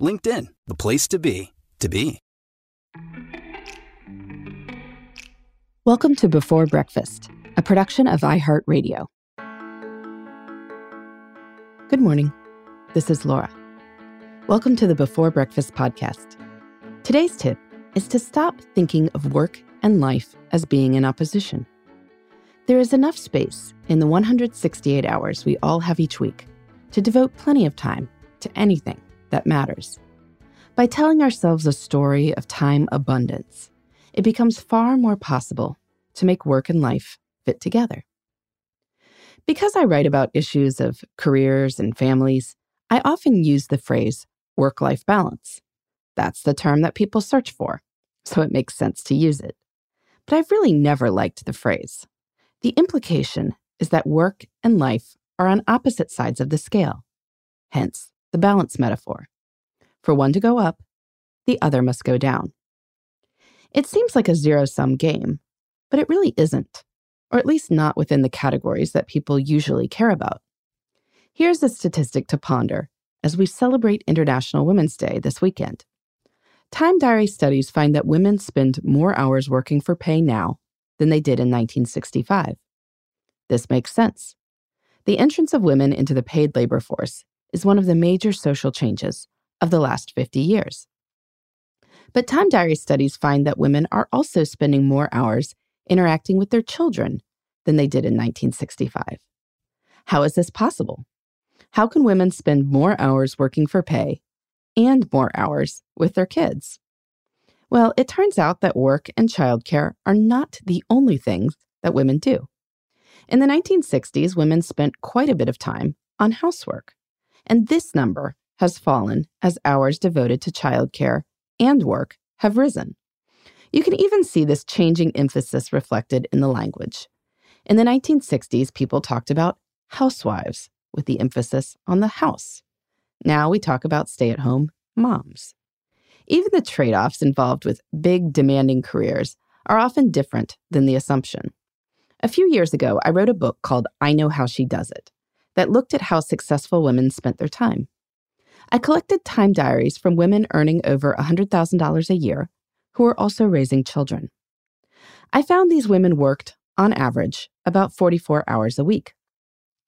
LinkedIn, the place to be, to be. Welcome to Before Breakfast, a production of iHeartRadio. Good morning. This is Laura. Welcome to the Before Breakfast podcast. Today's tip is to stop thinking of work and life as being in opposition. There is enough space in the 168 hours we all have each week to devote plenty of time to anything that matters. By telling ourselves a story of time abundance, it becomes far more possible to make work and life fit together. Because I write about issues of careers and families, I often use the phrase work life balance. That's the term that people search for, so it makes sense to use it. But I've really never liked the phrase. The implication is that work and life are on opposite sides of the scale, hence the balance metaphor. For one to go up, the other must go down. It seems like a zero sum game, but it really isn't, or at least not within the categories that people usually care about. Here's a statistic to ponder as we celebrate International Women's Day this weekend. Time Diary studies find that women spend more hours working for pay now than they did in 1965. This makes sense. The entrance of women into the paid labor force is one of the major social changes of the last 50 years. But Time Diary studies find that women are also spending more hours interacting with their children than they did in 1965. How is this possible? How can women spend more hours working for pay and more hours with their kids? Well, it turns out that work and childcare are not the only things that women do. In the 1960s, women spent quite a bit of time on housework, and this number has fallen as hours devoted to childcare and work have risen. You can even see this changing emphasis reflected in the language. In the 1960s, people talked about housewives with the emphasis on the house. Now we talk about stay at home moms. Even the trade offs involved with big, demanding careers are often different than the assumption. A few years ago, I wrote a book called I Know How She Does It that looked at how successful women spent their time. I collected time diaries from women earning over $100,000 a year who were also raising children. I found these women worked, on average, about 44 hours a week.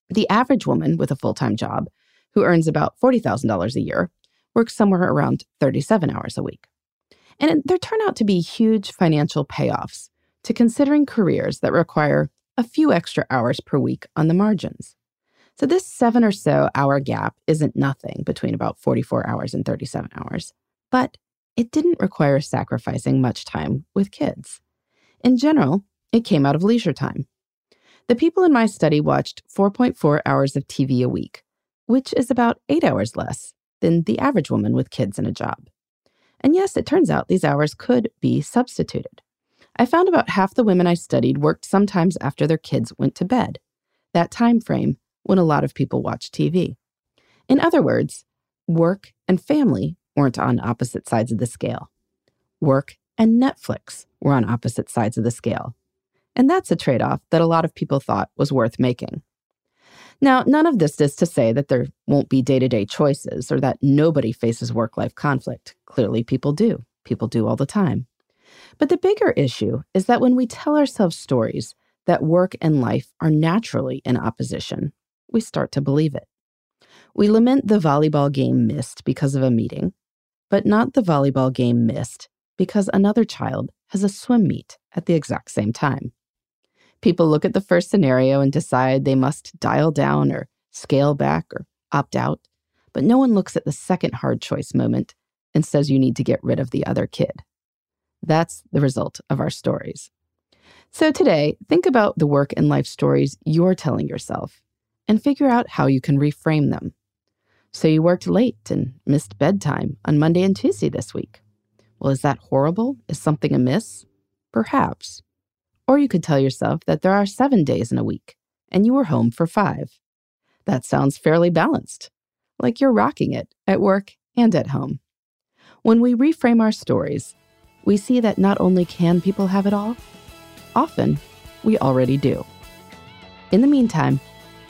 The average woman with a full time job, who earns about $40,000 a year, works somewhere around 37 hours a week. And there turn out to be huge financial payoffs to considering careers that require a few extra hours per week on the margins. So, this seven or so hour gap isn't nothing between about 44 hours and 37 hours, but it didn't require sacrificing much time with kids. In general, it came out of leisure time. The people in my study watched 4.4 hours of TV a week, which is about eight hours less than the average woman with kids and a job. And yes, it turns out these hours could be substituted. I found about half the women I studied worked sometimes after their kids went to bed, that time frame when a lot of people watch TV. In other words, work and family weren't on opposite sides of the scale. Work and Netflix were on opposite sides of the scale. And that's a trade off that a lot of people thought was worth making. Now, none of this is to say that there won't be day to day choices or that nobody faces work life conflict. Clearly, people do. People do all the time. But the bigger issue is that when we tell ourselves stories that work and life are naturally in opposition, we start to believe it. We lament the volleyball game missed because of a meeting, but not the volleyball game missed because another child has a swim meet at the exact same time. People look at the first scenario and decide they must dial down or scale back or opt out, but no one looks at the second hard choice moment and says you need to get rid of the other kid. That's the result of our stories. So today, think about the work and life stories you're telling yourself and figure out how you can reframe them. So you worked late and missed bedtime on Monday and Tuesday this week. Well, is that horrible? Is something amiss? Perhaps. Or you could tell yourself that there are seven days in a week and you were home for five. That sounds fairly balanced, like you're rocking it at work and at home. When we reframe our stories, we see that not only can people have it all, often we already do. In the meantime,